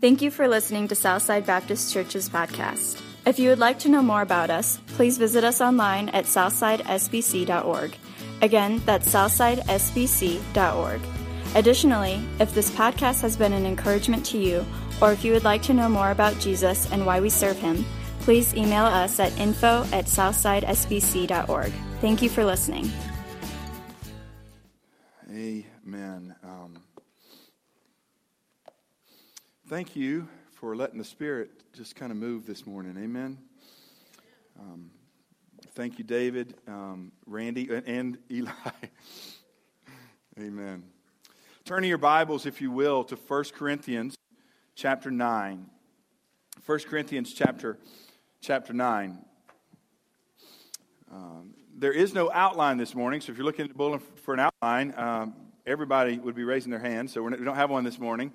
Thank you for listening to Southside Baptist Church's podcast. If you would like to know more about us, please visit us online at southsidesbc.org. Again, that's southsidesbc.org. Additionally, if this podcast has been an encouragement to you, or if you would like to know more about Jesus and why we serve him, please email us at info at southsidesbc.org. Thank you for listening. Amen. Um, thank you for letting the Spirit just kind of move this morning. Amen. Um, thank you, David, um, Randy, and Eli. Amen. Turn your Bibles, if you will, to 1 Corinthians chapter 9. 1 Corinthians chapter, chapter 9. Um, there is no outline this morning, so if you're looking at the bulletin for an outline, um, everybody would be raising their hand, so we don't have one this morning.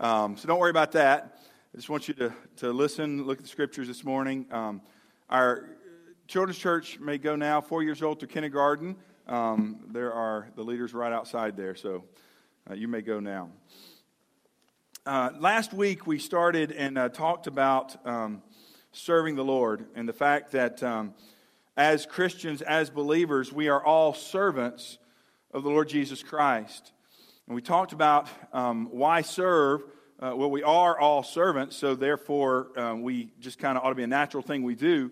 Um, so don't worry about that. I just want you to, to listen, look at the scriptures this morning. Um, our children's church may go now, four years old, to kindergarten. Um, there are the leaders right outside there, so uh, you may go now. Uh, last week we started and uh, talked about um, serving the Lord and the fact that um, as Christians, as believers, we are all servants of the Lord Jesus Christ. And we talked about um, why serve. Uh, well, we are all servants, so therefore uh, we just kind of ought to be a natural thing we do.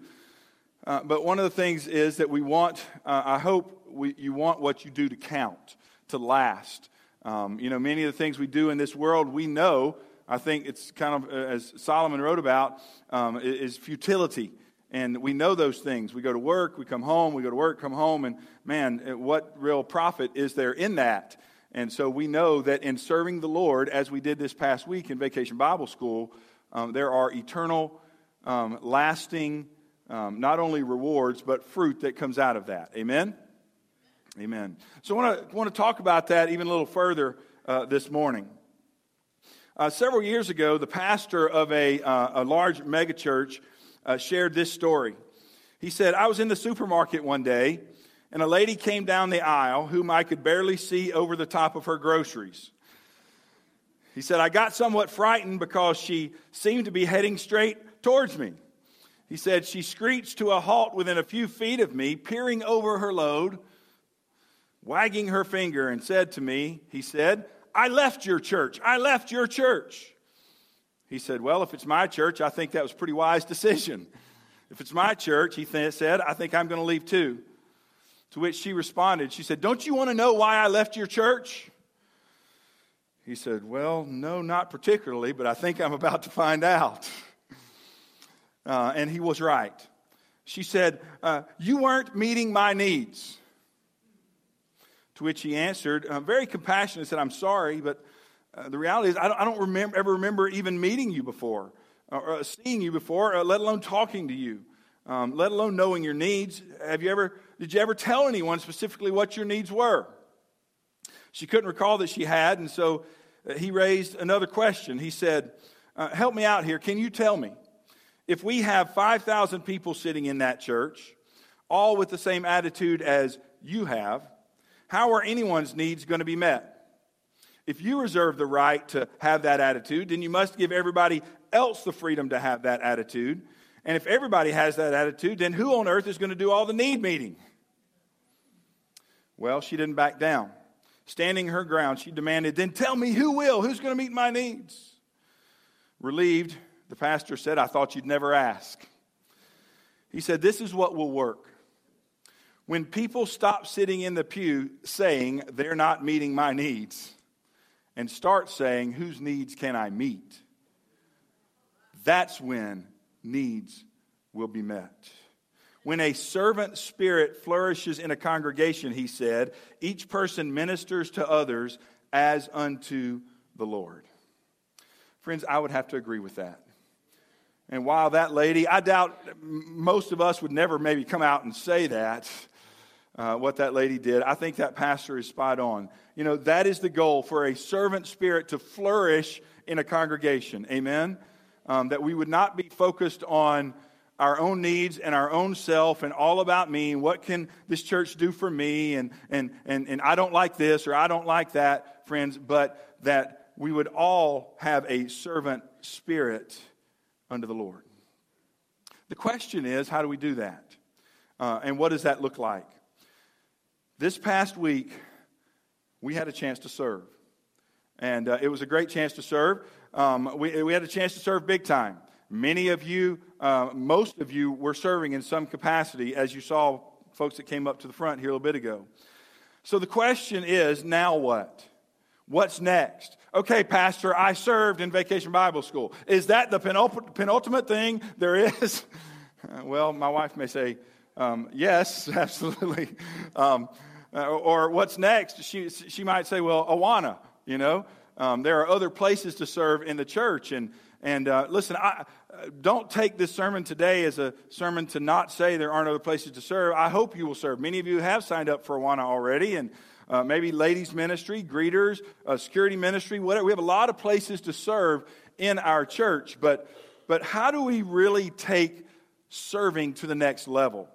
Uh, but one of the things is that we want, uh, I hope we, you want what you do to count, to last. Um, you know, many of the things we do in this world, we know, I think it's kind of, uh, as Solomon wrote about, um, is futility. And we know those things. We go to work, we come home, we go to work, come home, and man, what real profit is there in that? And so we know that in serving the Lord, as we did this past week in Vacation Bible School, um, there are eternal, um, lasting, um, not only rewards, but fruit that comes out of that. Amen? Amen. So I want to, talk about that even a little further uh, this morning. Uh, several years ago, the pastor of a, uh, a large megachurch uh, shared this story. He said, I was in the supermarket one day and a lady came down the aisle whom I could barely see over the top of her groceries. He said, I got somewhat frightened because she seemed to be heading straight towards me. He said, She screeched to a halt within a few feet of me, peering over her load, wagging her finger, and said to me, He said, I left your church. I left your church. He said, Well, if it's my church, I think that was a pretty wise decision. If it's my church, he th- said, I think I'm going to leave too. To which she responded, She said, Don't you want to know why I left your church? He said, Well, no, not particularly, but I think I'm about to find out. Uh, and he was right. She said, uh, You weren't meeting my needs. To which he answered, uh, very compassionate, said, I'm sorry, but uh, the reality is, I don't, I don't remember, ever remember even meeting you before, or uh, seeing you before, uh, let alone talking to you, um, let alone knowing your needs. Have you ever did you ever tell anyone specifically what your needs were? She couldn't recall that she had, and so uh, he raised another question. He said, uh, Help me out here. Can you tell me if we have 5,000 people sitting in that church, all with the same attitude as you have, how are anyone's needs going to be met? If you reserve the right to have that attitude, then you must give everybody else the freedom to have that attitude. And if everybody has that attitude, then who on earth is going to do all the need meeting? Well, she didn't back down. Standing her ground, she demanded, Then tell me who will? Who's going to meet my needs? Relieved, the pastor said, I thought you'd never ask. He said, This is what will work. When people stop sitting in the pew saying, They're not meeting my needs, and start saying, Whose needs can I meet? That's when needs will be met. When a servant spirit flourishes in a congregation, he said, each person ministers to others as unto the Lord. Friends, I would have to agree with that. And while that lady, I doubt most of us would never maybe come out and say that, uh, what that lady did, I think that pastor is spot on. You know, that is the goal for a servant spirit to flourish in a congregation. Amen? Um, that we would not be focused on our own needs and our own self and all about me what can this church do for me and, and, and, and I don't like this or I don't like that, friends, but that we would all have a servant spirit under the Lord. The question is, how do we do that? Uh, and what does that look like? This past week, we had a chance to serve. And uh, it was a great chance to serve. Um, we, we had a chance to serve big time. Many of you, uh, most of you, were serving in some capacity, as you saw folks that came up to the front here a little bit ago. So the question is now what? What's next? Okay, Pastor, I served in Vacation Bible School. Is that the penultimate thing there is? well, my wife may say, um, yes, absolutely. Um, uh, or what's next? She, she might say, well, Awana, you know. Um, there are other places to serve in the church. And, and uh, listen, I, don't take this sermon today as a sermon to not say there aren't other places to serve. I hope you will serve. Many of you have signed up for Awana already, and uh, maybe ladies' ministry, greeters, uh, security ministry, whatever. We have a lot of places to serve in our church. But, but how do we really take serving to the next level?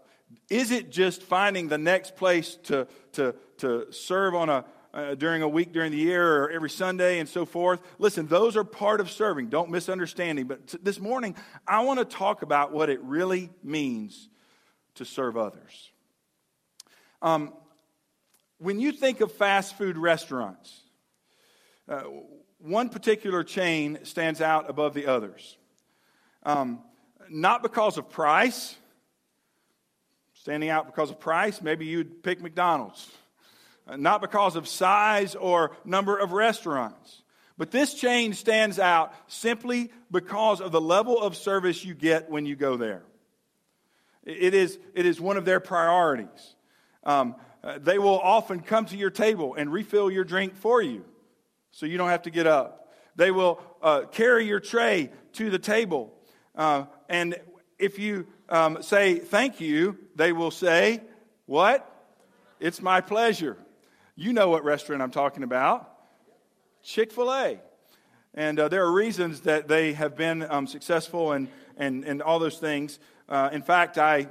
Is it just finding the next place to, to, to serve on a, uh, during a week during the year or every Sunday and so forth. Listen, those are part of serving. Don't misunderstand me. But t- this morning, I want to talk about what it really means to serve others. Um, when you think of fast food restaurants, uh, one particular chain stands out above the others. Um, not because of price, standing out because of price, maybe you'd pick McDonald's. Uh, not because of size or number of restaurants. But this chain stands out simply because of the level of service you get when you go there. It is, it is one of their priorities. Um, uh, they will often come to your table and refill your drink for you so you don't have to get up. They will uh, carry your tray to the table. Uh, and if you um, say thank you, they will say, What? It's my pleasure. You know what restaurant I'm talking about Chick fil A. And uh, there are reasons that they have been um, successful and, and, and all those things. Uh, in fact, I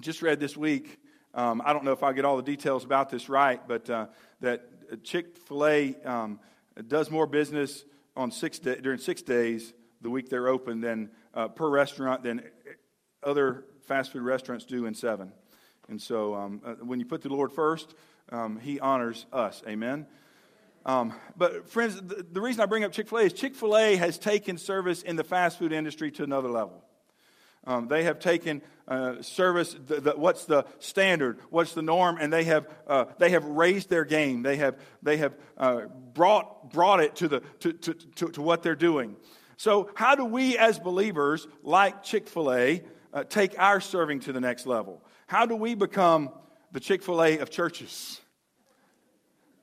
just read this week, um, I don't know if I'll get all the details about this right, but uh, that Chick fil A um, does more business on six day, during six days the week they're open than uh, per restaurant than other fast food restaurants do in seven. And so um, uh, when you put the Lord first, um, he honors us. Amen. Um, but, friends, the, the, reason I bring up Chick fil A is Chick fil A has taken service in the fast food industry to another level. Um, they have taken uh, service, the, the, what's the standard, what's the norm, and they have, uh, they have raised their game. They have, they have uh, brought, brought it to, the, to, to, to, to, what they're doing. So, how do we as believers, like Chick fil A, uh, take our serving to the next level? How do we become the Chick fil A of churches.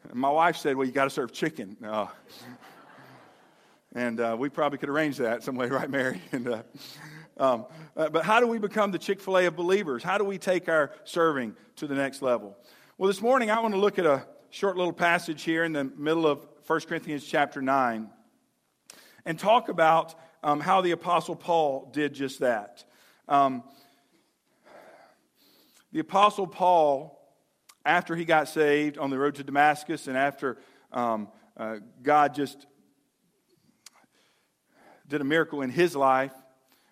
And my wife said, Well, you got to serve chicken. Uh, and uh, we probably could arrange that some way, right, Mary? And, uh, um, uh, but how do we become the Chick fil A of believers? How do we take our serving to the next level? Well, this morning I want to look at a short little passage here in the middle of 1 Corinthians chapter 9 and talk about um, how the Apostle Paul did just that. Um, the Apostle Paul, after he got saved on the road to Damascus and after um, uh, God just did a miracle in his life,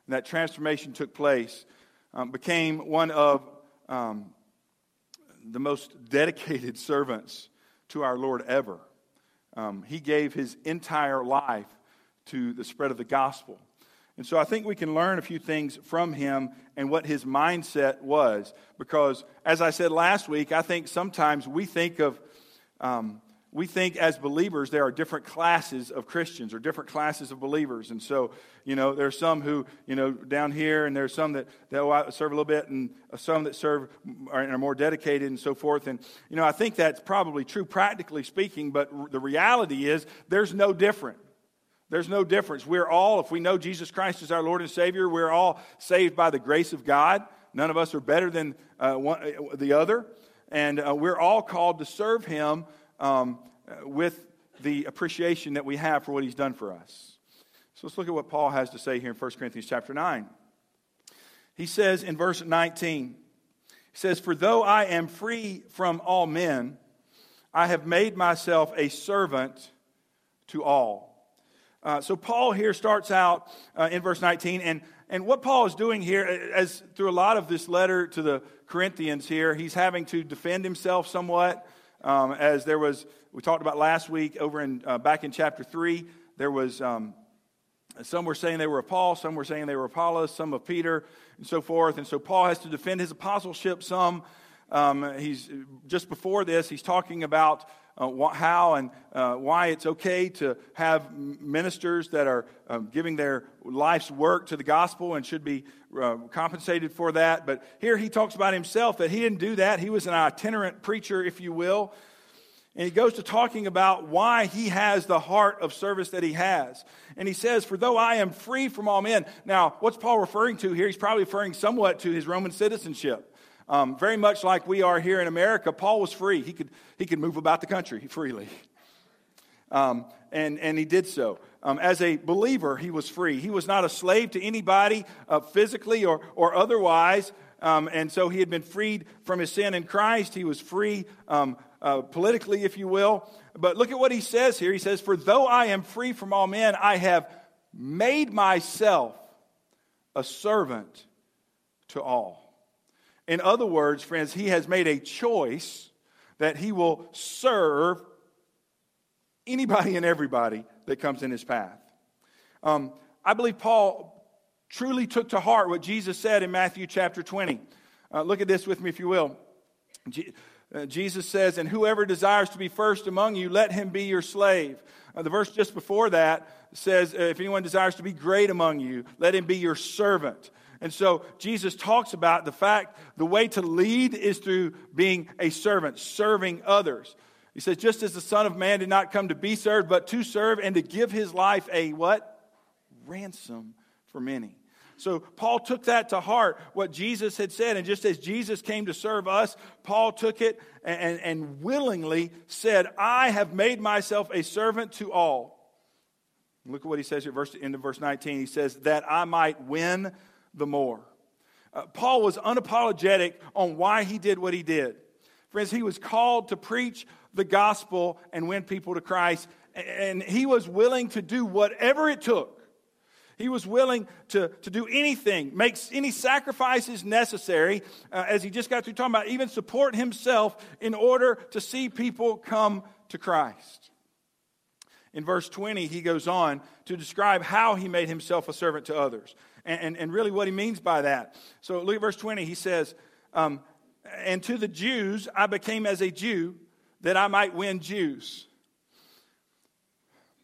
and that transformation took place, um, became one of um, the most dedicated servants to our Lord ever. Um, he gave his entire life to the spread of the gospel. And so I think we can learn a few things from him and what his mindset was. Because, as I said last week, I think sometimes we think of, um, we think as believers there are different classes of Christians or different classes of believers. And so, you know, there are some who, you know, down here, and there's some that, that serve a little bit, and some that serve are, are more dedicated and so forth. And, you know, I think that's probably true practically speaking, but the reality is there's no different. There's no difference. We're all, if we know Jesus Christ as our Lord and Savior, we're all saved by the grace of God. None of us are better than uh, one, uh, the other. And uh, we're all called to serve Him um, with the appreciation that we have for what He's done for us. So let's look at what Paul has to say here in 1 Corinthians chapter 9. He says in verse 19, he says, For though I am free from all men, I have made myself a servant to all. Uh, so Paul here starts out uh, in verse 19, and, and what Paul is doing here, as through a lot of this letter to the Corinthians here, he's having to defend himself somewhat. Um, as there was, we talked about last week over in uh, back in chapter three, there was um, some were saying they were of Paul, some were saying they were Apollos, some of Peter, and so forth. And so Paul has to defend his apostleship some. Um, he's just before this, he's talking about uh, wh- how and uh, why it's okay to have ministers that are um, giving their life's work to the gospel and should be uh, compensated for that. But here he talks about himself that he didn't do that. He was an itinerant preacher, if you will. And he goes to talking about why he has the heart of service that he has. And he says, For though I am free from all men. Now, what's Paul referring to here? He's probably referring somewhat to his Roman citizenship. Um, very much like we are here in America, Paul was free. He could, he could move about the country freely. Um, and, and he did so. Um, as a believer, he was free. He was not a slave to anybody uh, physically or, or otherwise. Um, and so he had been freed from his sin in Christ. He was free um, uh, politically, if you will. But look at what he says here. He says, For though I am free from all men, I have made myself a servant to all. In other words, friends, he has made a choice that he will serve anybody and everybody that comes in his path. Um, I believe Paul truly took to heart what Jesus said in Matthew chapter 20. Uh, look at this with me, if you will. Uh, Jesus says, And whoever desires to be first among you, let him be your slave. Uh, the verse just before that says, If anyone desires to be great among you, let him be your servant. And so Jesus talks about the fact the way to lead is through being a servant, serving others. He says, just as the Son of Man did not come to be served, but to serve and to give his life a what? Ransom for many. So Paul took that to heart, what Jesus had said. And just as Jesus came to serve us, Paul took it and, and willingly said, I have made myself a servant to all. Look at what he says here, verse, end of verse 19. He says, that I might win the more. Uh, Paul was unapologetic on why he did what he did. Friends, he was called to preach the gospel and win people to Christ, and he was willing to do whatever it took. He was willing to, to do anything, make any sacrifices necessary, uh, as he just got through talking about, even support himself in order to see people come to Christ. In verse 20, he goes on to describe how he made himself a servant to others and, and, and really what he means by that. So look at verse 20. He says, um, And to the Jews I became as a Jew that I might win Jews.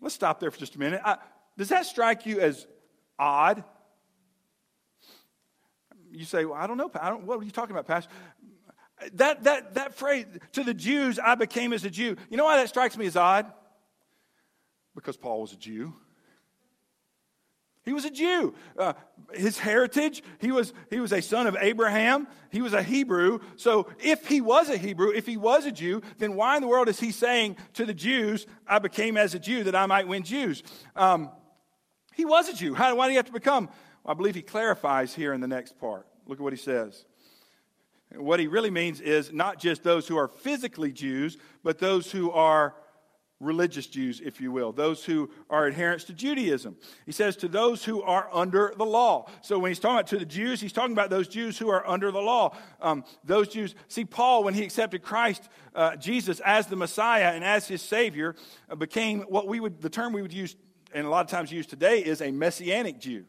Let's stop there for just a minute. I, does that strike you as odd? You say, well, I don't know. I don't, what are you talking about, Pastor? That, that, that phrase, to the Jews, I became as a Jew. You know why that strikes me as odd? Because Paul was a Jew. He was a Jew. Uh, his heritage, he was, he was a son of Abraham. He was a Hebrew. So if he was a Hebrew, if he was a Jew, then why in the world is he saying to the Jews, I became as a Jew that I might win Jews? Um, he was a Jew. How, why did he have to become? Well, I believe he clarifies here in the next part. Look at what he says. What he really means is not just those who are physically Jews, but those who are religious Jews, if you will, those who are adherents to Judaism. He says to those who are under the law. So when he's talking about to the Jews, he's talking about those Jews who are under the law. Um, those Jews, see, Paul, when he accepted Christ, uh, Jesus, as the Messiah and as his Savior, uh, became what we would, the term we would use, and a lot of times use today, is a messianic Jew.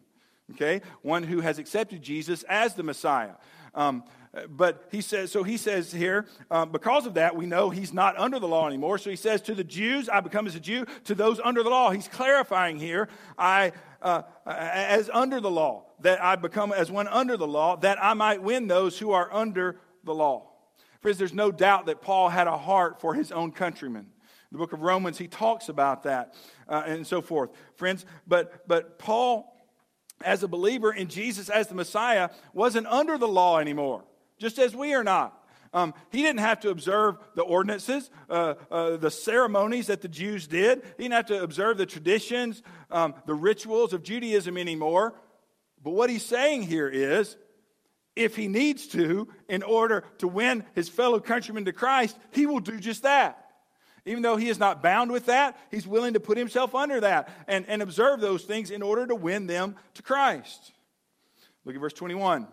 Okay? One who has accepted Jesus as the Messiah. Um, but he says, so he says here, um, because of that, we know he's not under the law anymore. So he says, to the Jews, I become as a Jew. To those under the law, he's clarifying here, I, uh, as under the law, that I become as one under the law, that I might win those who are under the law. Friends, there's no doubt that Paul had a heart for his own countrymen. The book of Romans, he talks about that uh, and so forth. Friends, but, but Paul, as a believer in Jesus as the Messiah, wasn't under the law anymore just as we are not. Um, he didn't have to observe the ordinances, uh, uh, the ceremonies that the Jews did. He didn't have to observe the traditions, um, the rituals of Judaism anymore. But what he's saying here is if he needs to, in order to win his fellow countrymen to Christ, he will do just that. Even though he is not bound with that, he's willing to put himself under that and, and observe those things in order to win them to Christ. Look at verse 21.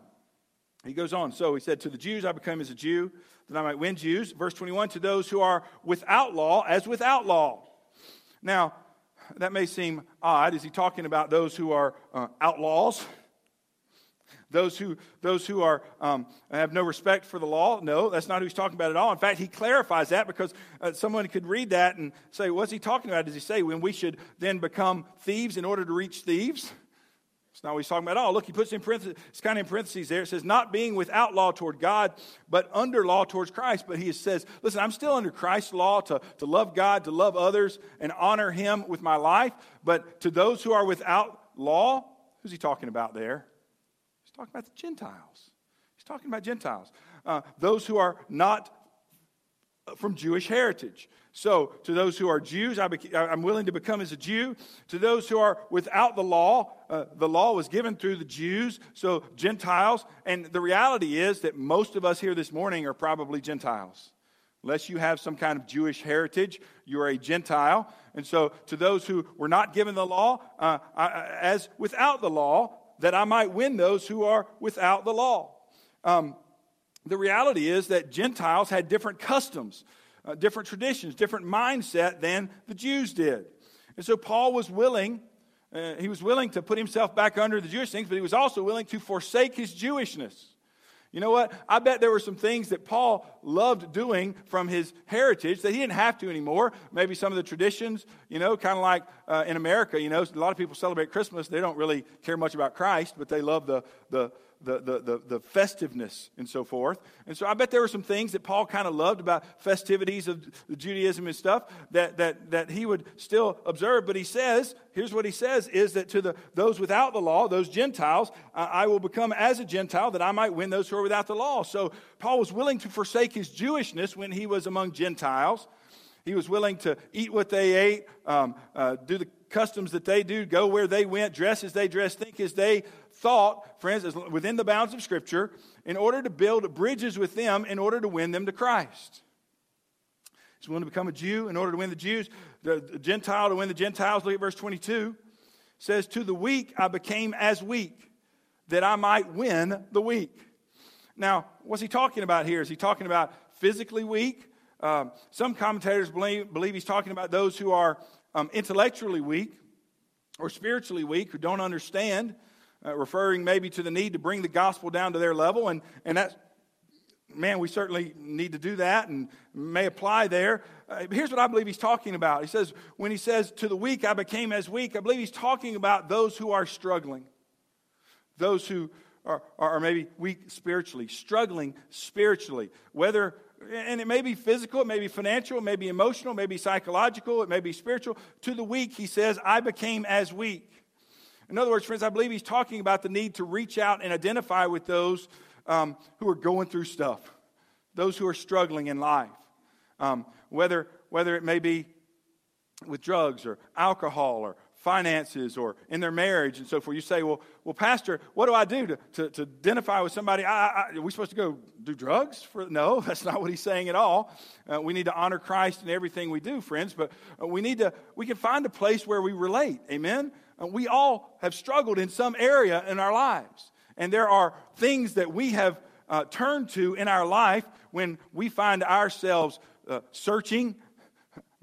He goes on. So he said, To the Jews I become as a Jew, that I might win Jews. Verse 21 To those who are without law, as without law. Now, that may seem odd. Is he talking about those who are uh, outlaws? Those who, those who are, um, have no respect for the law? No, that's not who he's talking about at all. In fact, he clarifies that because uh, someone could read that and say, What's he talking about? Does he say when we should then become thieves in order to reach thieves? It's not what he's talking about at all. Look, he puts in parentheses, it's kind of in parentheses there. It says, not being without law toward God, but under law towards Christ. But he says, listen, I'm still under Christ's law to, to love God, to love others, and honor him with my life. But to those who are without law, who's he talking about there? He's talking about the Gentiles. He's talking about Gentiles. Uh, those who are not from Jewish heritage. So, to those who are Jews, I am willing to become as a Jew. To those who are without the law, uh, the law was given through the Jews, so Gentiles. And the reality is that most of us here this morning are probably Gentiles. Unless you have some kind of Jewish heritage, you are a Gentile. And so, to those who were not given the law, uh, I, as without the law, that I might win those who are without the law. Um, the reality is that Gentiles had different customs uh, different traditions, different mindset than the Jews did. And so Paul was willing, uh, he was willing to put himself back under the Jewish things, but he was also willing to forsake his Jewishness. You know what? I bet there were some things that Paul loved doing from his heritage that he didn't have to anymore. Maybe some of the traditions, you know, kind of like uh, in America, you know, a lot of people celebrate Christmas. They don't really care much about Christ, but they love the, the, the, the, the, the, festiveness and so forth. And so I bet there were some things that Paul kind of loved about festivities of the Judaism and stuff that, that, that he would still observe. But he says, here's what he says, is that to the, those without the law, those Gentiles, I, I will become as a Gentile that I might win those who are without the law. So Paul was willing to forsake his Jewishness when he was among Gentiles. He was willing to eat what they ate, um, uh, do the customs that they do, go where they went, dress as they dressed, think as they thought, friends, within the bounds of Scripture, in order to build bridges with them in order to win them to Christ. He's willing to become a Jew in order to win the Jews, the, Gentile to win the Gentiles. Look at verse 22. It says, To the weak I became as weak, that I might win the weak. Now, what's he talking about here? Is he talking about physically weak? Um, some commentators believe, believe he's talking about those who are um, intellectually weak or spiritually weak, who don't understand uh, referring maybe to the need to bring the gospel down to their level. And, and that, man, we certainly need to do that and may apply there. Uh, here's what I believe he's talking about. He says, when he says, to the weak I became as weak, I believe he's talking about those who are struggling, those who are, are maybe weak spiritually, struggling spiritually, whether and it may be physical, it may be financial, it may be emotional, it may be psychological, it may be spiritual. To the weak, he says, I became as weak. In other words, friends, I believe he's talking about the need to reach out and identify with those um, who are going through stuff, those who are struggling in life. Um, whether, whether it may be with drugs or alcohol or finances or in their marriage and so forth. You say, well, well Pastor, what do I do to, to, to identify with somebody? I, I, are we supposed to go do drugs? For, no, that's not what he's saying at all. Uh, we need to honor Christ in everything we do, friends, but uh, we need to, we can find a place where we relate. Amen? Uh, we all have struggled in some area in our lives. And there are things that we have uh, turned to in our life when we find ourselves uh, searching,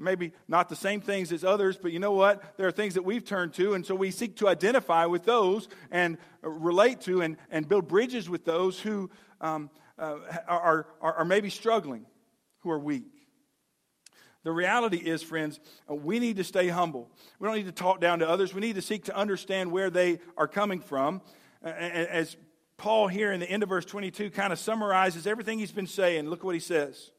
maybe not the same things as others, but you know what? There are things that we've turned to, and so we seek to identify with those and relate to and, and build bridges with those who um, uh, are, are, are maybe struggling, who are weak. The reality is, friends, we need to stay humble. We don't need to talk down to others. We need to seek to understand where they are coming from. As Paul here in the end of verse 22 kind of summarizes everything he's been saying, look what he says.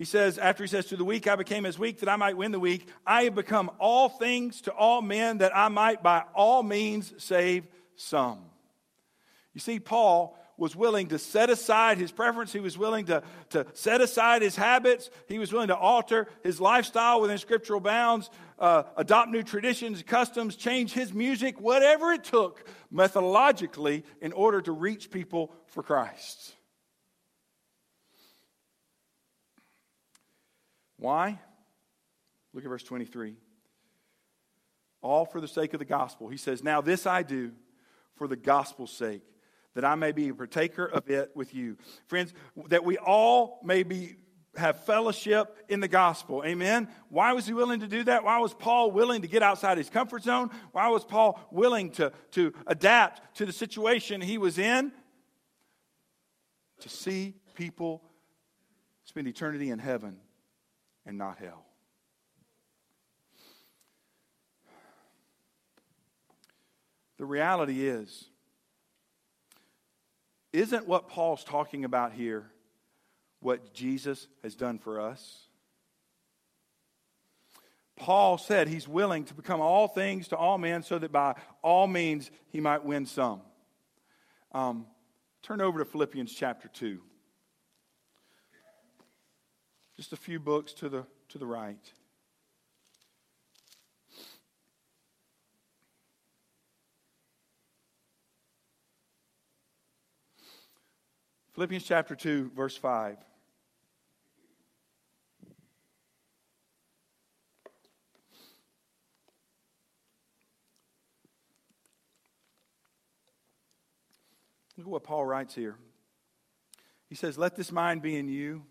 He says, after he says, To the weak I became as weak that I might win the weak, I have become all things to all men that I might by all means save some. You see, Paul was willing to set aside his preference. He was willing to, to set aside his habits. He was willing to alter his lifestyle within scriptural bounds, uh, adopt new traditions, customs, change his music, whatever it took methodologically in order to reach people for Christ. Why? Look at verse 23. All for the sake of the gospel. He says, Now this I do for the gospel's sake, that I may be a partaker of it with you. Friends, that we all may be have fellowship in the gospel. Amen. Why was he willing to do that? Why was Paul willing to get outside his comfort zone? Why was Paul willing to, to adapt to the situation he was in? To see people spend eternity in heaven and not hell. The reality is, isn't what Paul's talking about here what Jesus has done for us? Paul said he's willing to become all things to all men so that by all means he might win some. Um, turn over to Philippians chapter 2. Just a few books to the, to the right. Philippians chapter 2, verse 5. Look at what Paul writes here. He says, Let this mind be in you,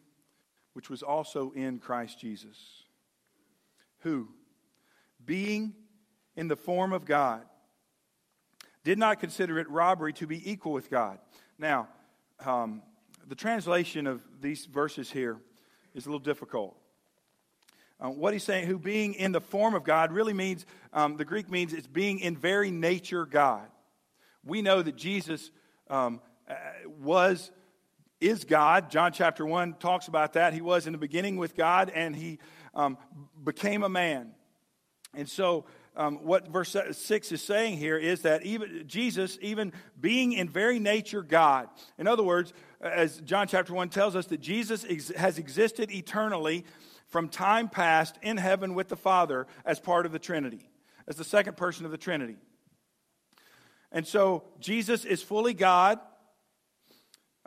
which was also in Christ Jesus, who, being in the form of God, did not consider it robbery to be equal with God. Now, um, the translation of these verses here is a little difficult. Uh, what he's saying, who being in the form of God, really means, um, the Greek means it's being in very nature God. We know that Jesus um, uh, was, is God. John chapter 1 talks about that. He was in the beginning with God and he um, became a man. And so um, what verse 6 is saying here is that even Jesus, even being in very nature God, in other words, as John chapter 1 tells us, that Jesus ex- has existed eternally from time past in heaven with the Father as part of the Trinity, as the second person of the Trinity. And so Jesus is fully God.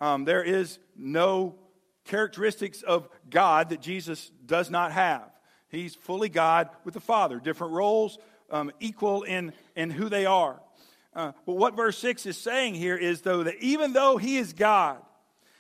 Um, there is no characteristics of God that Jesus does not have. He's fully God with the Father, different roles, um, equal in, in who they are. Uh, but what verse 6 is saying here is, though, that even though he is God,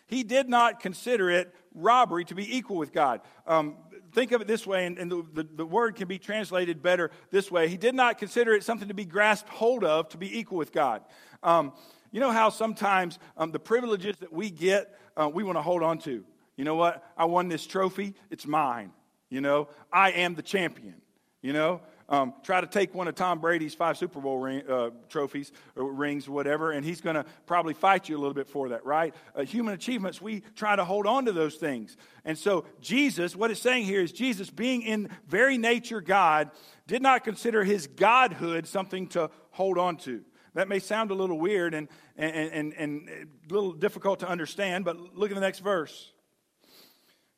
he did not consider it robbery to be equal with God. Um, think of it this way, and, and the, the, the, word can be translated better this way. He did not consider it something to be grasped hold of to be equal with God. Um, you know how sometimes um, the privileges that we get, uh, we want to hold on to. You know what? I won this trophy, it's mine. You know, I am the champion. You know, um, try to take one of Tom Brady's five Super Bowl ring, uh, trophies or rings whatever, and he's going to probably fight you a little bit for that, right? Uh, human achievements, we try to hold on to those things. And so, Jesus, what it's saying here is Jesus, being in very nature God, did not consider his godhood something to hold on to. That may sound a little weird and, and, and, and a little difficult to understand, but look at the next verse.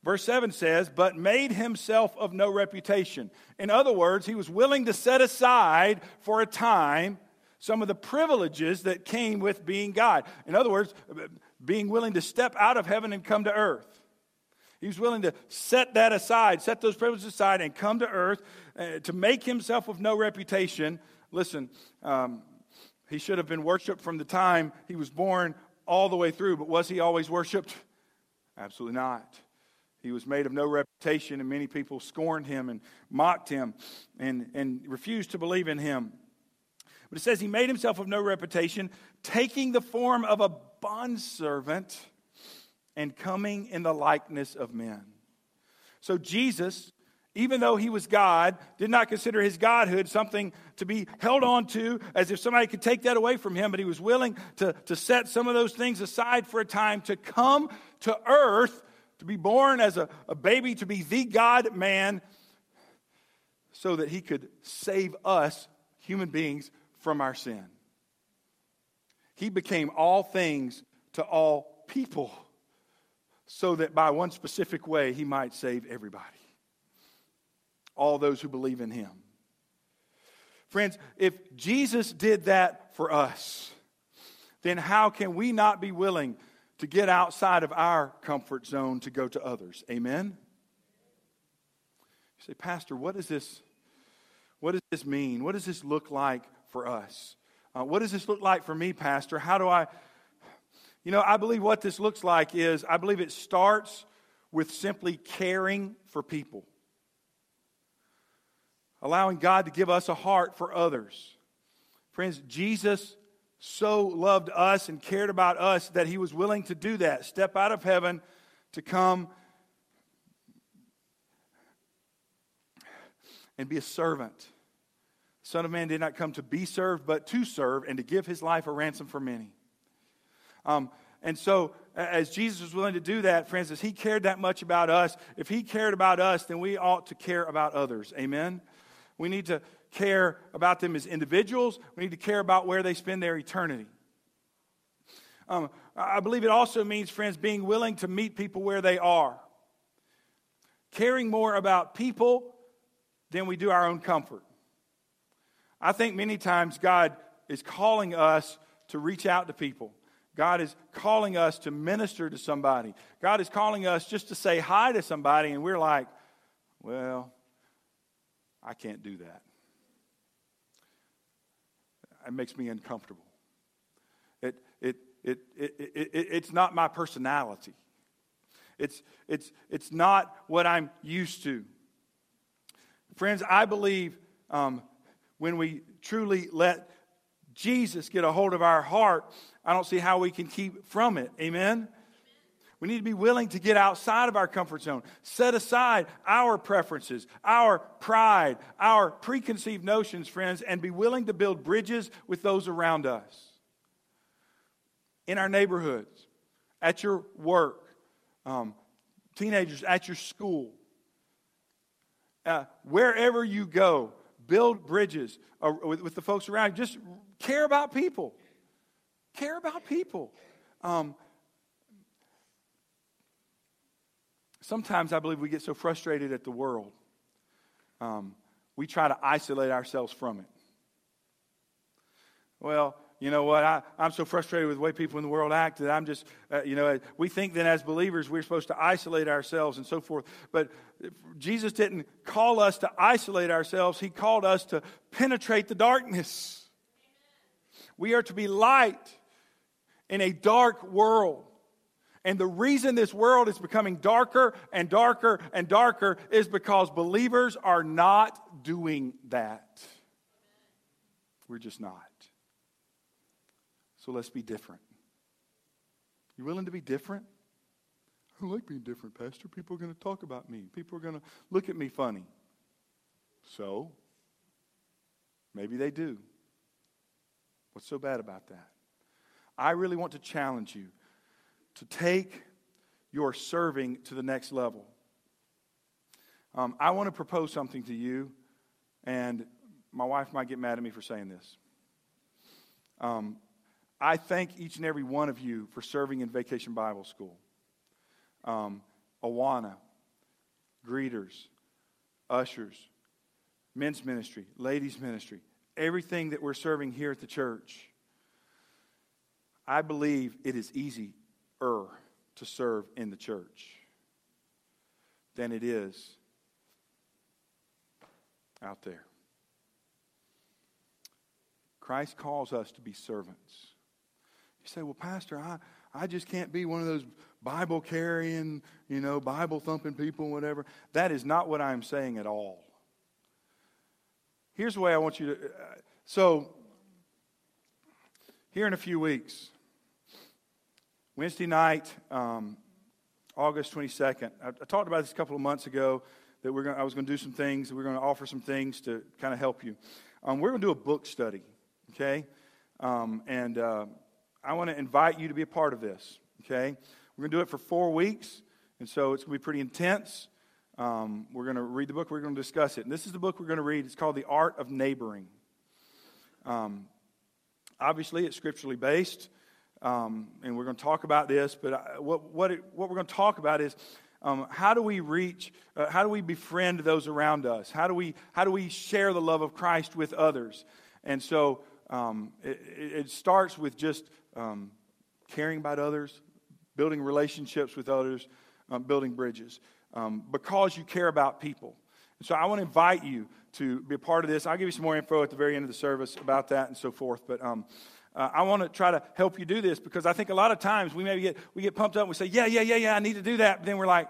Verse 7 says, but made himself of no reputation. In other words, he was willing to set aside for a time some of the privileges that came with being God. In other words, being willing to step out of heaven and come to earth. He was willing to set that aside, set those privileges aside, and come to earth uh, to make himself of no reputation. Listen, um, he should have been worshiped from the time he was born all the way through, but was he always worshiped? Absolutely not. He was made of no reputation, and many people scorned him and mocked him and, and refused to believe in him. But it says he made himself of no reputation, taking the form of a bondservant and coming in the likeness of men. So Jesus, even though he was God, did not consider his godhood something to be held on to as if somebody could take that away from him, but he was willing to, to set some of those things aside for a time to come to earth to be born as a, a baby, to be the God man, so that he could save us, human beings, from our sin. He became all things to all people, so that by one specific way he might save everybody. All those who believe in him. Friends, if Jesus did that for us, then how can we not be willing to get outside of our comfort zone to go to others. Amen? You say, Pastor, what does this, what does this mean? What does this look like for us? Uh, what does this look like for me, Pastor? How do I, you know, I believe what this looks like is, I believe it starts with simply caring for people. Allowing God to give us a heart for others. Friends, Jesus so loved us and cared about us that he was willing to do that, step out of heaven to come and be a servant. The Son of Man did not come to be served, but to serve and to give his life a ransom for many. Um, and so, as Jesus was willing to do that, friends, as he cared that much about us, if he cared about us, then we ought to care about others. Amen? We need to care about them as individuals, we need to care about where they spend their eternity. Um, I believe it also means, friends, being willing to meet people where they are, caring more about people than we do our own comfort. I think many times God is calling us to reach out to people. God is calling us to minister to somebody. God is calling us just to say hi to somebody, and we're like, well, I can't do that. It makes me uncomfortable. It, it, it, it, it, it, it's not my personality. It's, it's, it's not what I'm used to. Friends, I believe um, when we truly let Jesus get a hold of our heart, I don't see how we can keep from it. Amen? We need to be willing to get outside of our comfort zone, set aside our preferences, our pride, our preconceived notions, friends, and be willing to build bridges with those around us. In our neighborhoods, at your work, um, teenagers at your school, uh, wherever you go, build bridges uh, with, with, the folks around. you. Just care about people. Care about people. Um, sometimes I believe we get so frustrated at the world, um, we try to isolate ourselves from it. Well, you know what? I, I'm so frustrated with the way people in the world act that I'm just, uh, you know, we think that as believers we're supposed to isolate ourselves and so forth. But Jesus didn't call us to isolate ourselves, He called us to penetrate the darkness. We are to be light in a dark world. And the reason this world is becoming darker and darker and darker is because believers are not doing that. We're just not. So let's be different. You willing to be different? I like being different, Pastor. People are going to talk about me. People are going to look at me funny. So, maybe they do. What's so bad about that? I really want to challenge you to take your serving to the next level. Um, I want to propose something to you, and my wife might get mad at me for saying this. Um, I thank each and every one of you for serving in Vacation Bible School. Um, Awana, greeters, ushers, men's ministry, ladies' ministry, everything that we're serving here at the church. I believe it is easier to serve in the church than it is out there. Christ calls us to be servants. You say, well, Pastor, I, I just can't be one of those Bible carrying, you know, Bible thumping people, whatever. That is not what I'm saying at all. Here's the way I want you to. Uh, so, here in a few weeks, Wednesday night, um, August 22nd, I, I, talked about this a couple of months ago that we're gonna, I was going to do some things, we're going to offer some things to kind of help you. Um, we're going to do a book study, okay? Um, and uh, I want to invite you to be a part of this, okay? We're going to do it for four weeks, and so it's going to be pretty intense. Um, we're going to read the book, we're going to discuss it. And this is the book we're going to read. It's called The Art of Neighboring. Um, obviously, it's scripturally based, um, and we're going to talk about this, but I, what, what, it, what we're going to talk about is um, how do we reach, uh, how do we befriend those around us? How do, we, how do we share the love of Christ with others? And so um, it, it, starts with just um, caring about others, building relationships with others, um, building bridges. Um, because you care about people. And So I want to invite you to be a part of this. I'll give you some more info at the very end of the service about that and so forth. But uh, I want to try to help you do this because I think a lot of times we maybe get we get pumped up and we say, yeah, yeah, yeah, yeah, I need to do that. But then we're like,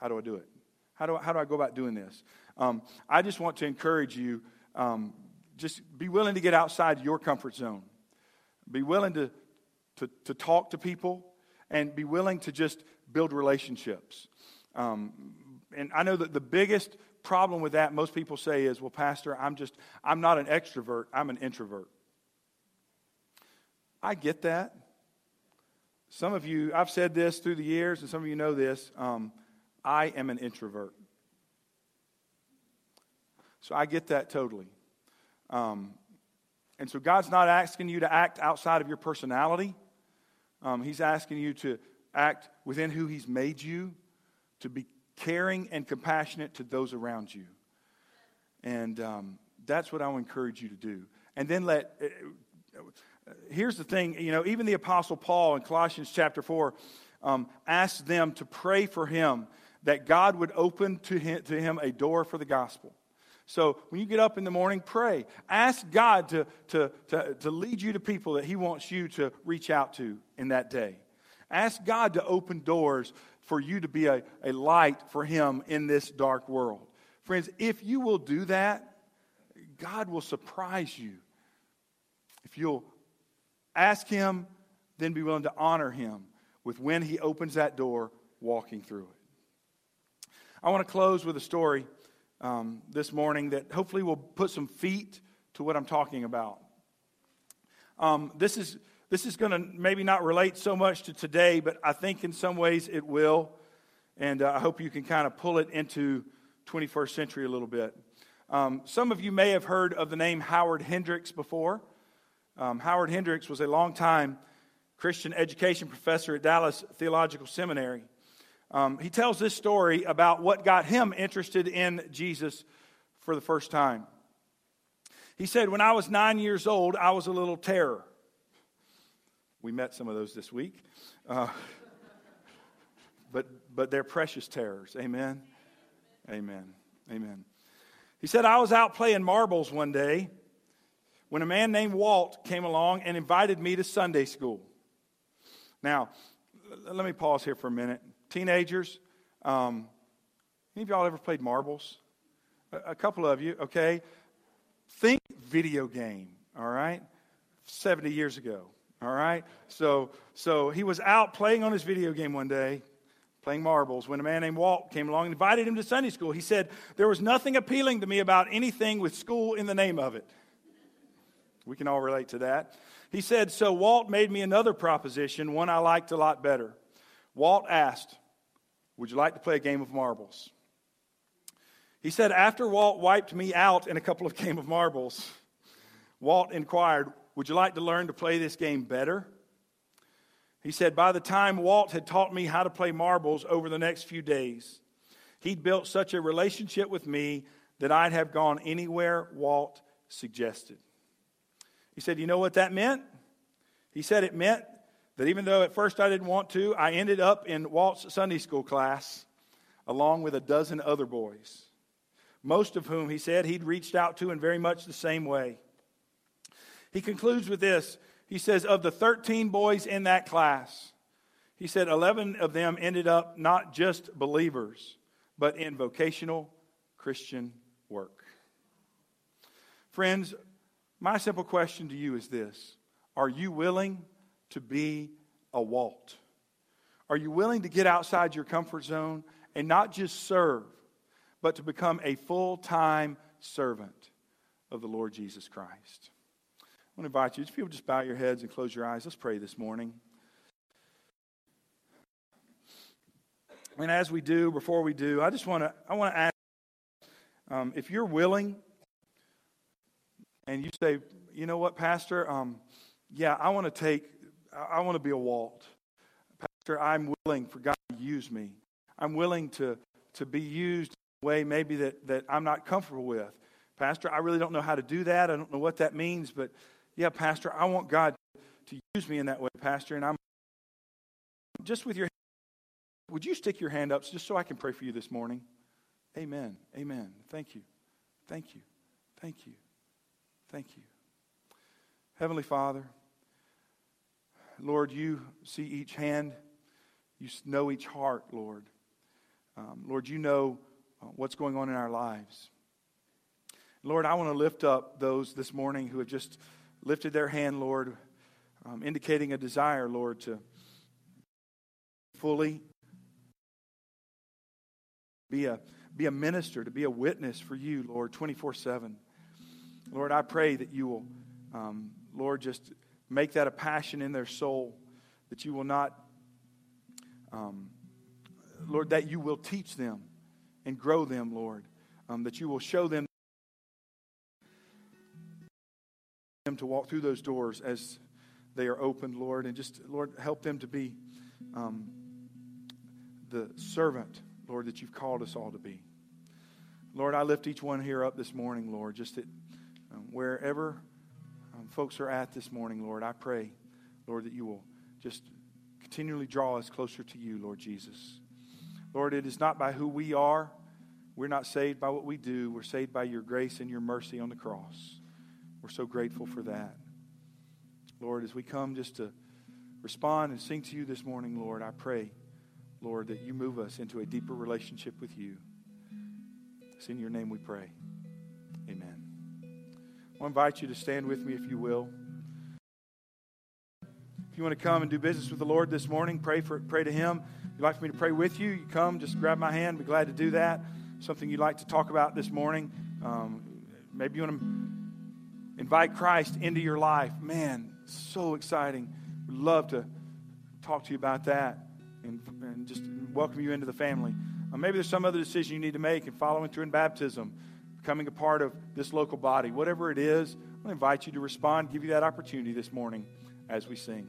how do I do it? How do I, how do I go about doing this? Um, I just want to encourage you. Um, just be willing to get outside your comfort zone. Be willing to, to, to talk to people and be willing to just build relationships. Um, and I know that the biggest problem with that, most people say, is, well, Pastor, I'm just, I'm not an extrovert, I'm an introvert. I get that. Some of you, I've said this through the years, and some of you know this. Um, I am an introvert. So I get that totally. Um, and so God's not asking you to act outside of your personality. Um, he's asking you to act within who He's made you, to be caring and compassionate to those around you. And um, that's what I'll encourage you to do. And then let, uh, here's the thing, you know, even the Apostle Paul in Colossians chapter 4 um, asked them to pray for him that God would open to him, to him a door for the gospel. So when you get up in the morning, pray. Ask God to, to, to, to lead you to people that He wants you to reach out to in that day. Ask God to open doors for you to be a, a light for Him in this dark world. Friends, if you will do that, God will surprise you. If you'll ask Him, then be willing to honor Him with when He opens that door, walking through it. I want to close with a story um, this morning that hopefully will put some feet to what I'm talking about. Um, this is this is going to maybe not relate so much to today, but I think in some ways it will. And uh, I hope you can kind of pull it into 21st century a little bit. Um, some of you may have heard of the name Howard Hendricks before. Um, Howard Hendricks was a long-time Christian education professor at Dallas Theological Seminary. Um, he tells this story about what got him interested in Jesus for the first time. He said, When I was nine years old, I was a little terror. We met some of those this week. Uh, but, but they're precious terrors. Amen? Amen. Amen. He said, I was out playing marbles one day when a man named Walt came along and invited me to Sunday school. Now, let me pause here for a minute. Teenagers, um, any of y'all ever played marbles? A, a couple of you, okay? Think video game, all right? 70 years ago, all right? So, so he was out playing on his video game one day, playing marbles, when a man named Walt came along and invited him to Sunday school. He said, There was nothing appealing to me about anything with school in the name of it. We can all relate to that. He said, So Walt made me another proposition, one I liked a lot better. Walt asked, Would you like to play a game of marbles? He said, After Walt wiped me out in a couple of game of marbles, Walt inquired, Would you like to learn to play this game better? He said, By the time Walt had taught me how to play marbles over the next few days, he'd built such a relationship with me that I'd have gone anywhere Walt suggested. He said, You know what that meant? He said it meant that even though at first I didn't want to, I ended up in Walt's Sunday school class along with a dozen other boys, most of whom he said he'd reached out to in very much the same way. He concludes with this. He says, Of the 13 boys in that class, he said 11 of them ended up not just believers, but in vocational Christian work. Friends, my simple question to you is this Are you willing to be a Walt? Are you willing to get outside your comfort zone and not just serve, but to become a full time servant of the Lord Jesus Christ? I want to invite you, if you'll just bow your heads and close your eyes, let's pray this morning. And as we do, before we do, I just want to I want to ask um, if you're willing and you say, you know what, Pastor, um, yeah, I want to take I want to be a Walt. Pastor, I'm willing for God to use me. I'm willing to, to be used in a way maybe that, that I'm not comfortable with. Pastor, I really don't know how to do that. I don't know what that means, but yeah, Pastor, I want God to use me in that way, Pastor. And I'm just with your would you stick your hand up just so I can pray for you this morning? Amen. Amen. Thank you. Thank you. Thank you. Thank you. Heavenly Father, Lord, you see each hand. You know each heart, Lord. Um, Lord, you know uh, what's going on in our lives. Lord, I want to lift up those this morning who have just lifted their hand, Lord, um, indicating a desire, Lord, to fully be a, be a minister, to be a witness for you, Lord, 24 7. Lord, I pray that you will, um, Lord, just make that a passion in their soul, that you will not, um, Lord, that you will teach them and grow them, Lord, um, that you will show them them to walk through those doors as they are opened, Lord, and just, Lord, help them to be um, the servant, Lord, that you've called us all to be. Lord, I lift each one here up this morning, Lord, just that um, wherever um, folks are at this morning, Lord, I pray, Lord, that you will just continually draw us closer to you, Lord Jesus. Lord, it is not by who we are. We're not saved by what we do. We're saved by your grace and your mercy on the cross. We're so grateful for that. Lord, as we come just to respond and sing to you this morning, Lord, I pray, Lord, that you move us into a deeper relationship with you. It's in your name we pray. I invite you to stand with me if you will. If you want to come and do business with the Lord this morning, pray for pray to Him. If you'd like for me to pray with you, you come, just grab my hand. Be glad to do that. Something you'd like to talk about this morning. Um, maybe you want to invite Christ into your life. Man, so exciting. We'd love to talk to you about that and, and just welcome you into the family. Uh, maybe there's some other decision you need to make and following through in baptism, becoming a part of this local body. Whatever it is, I invite you to respond, give you that opportunity this morning as we sing.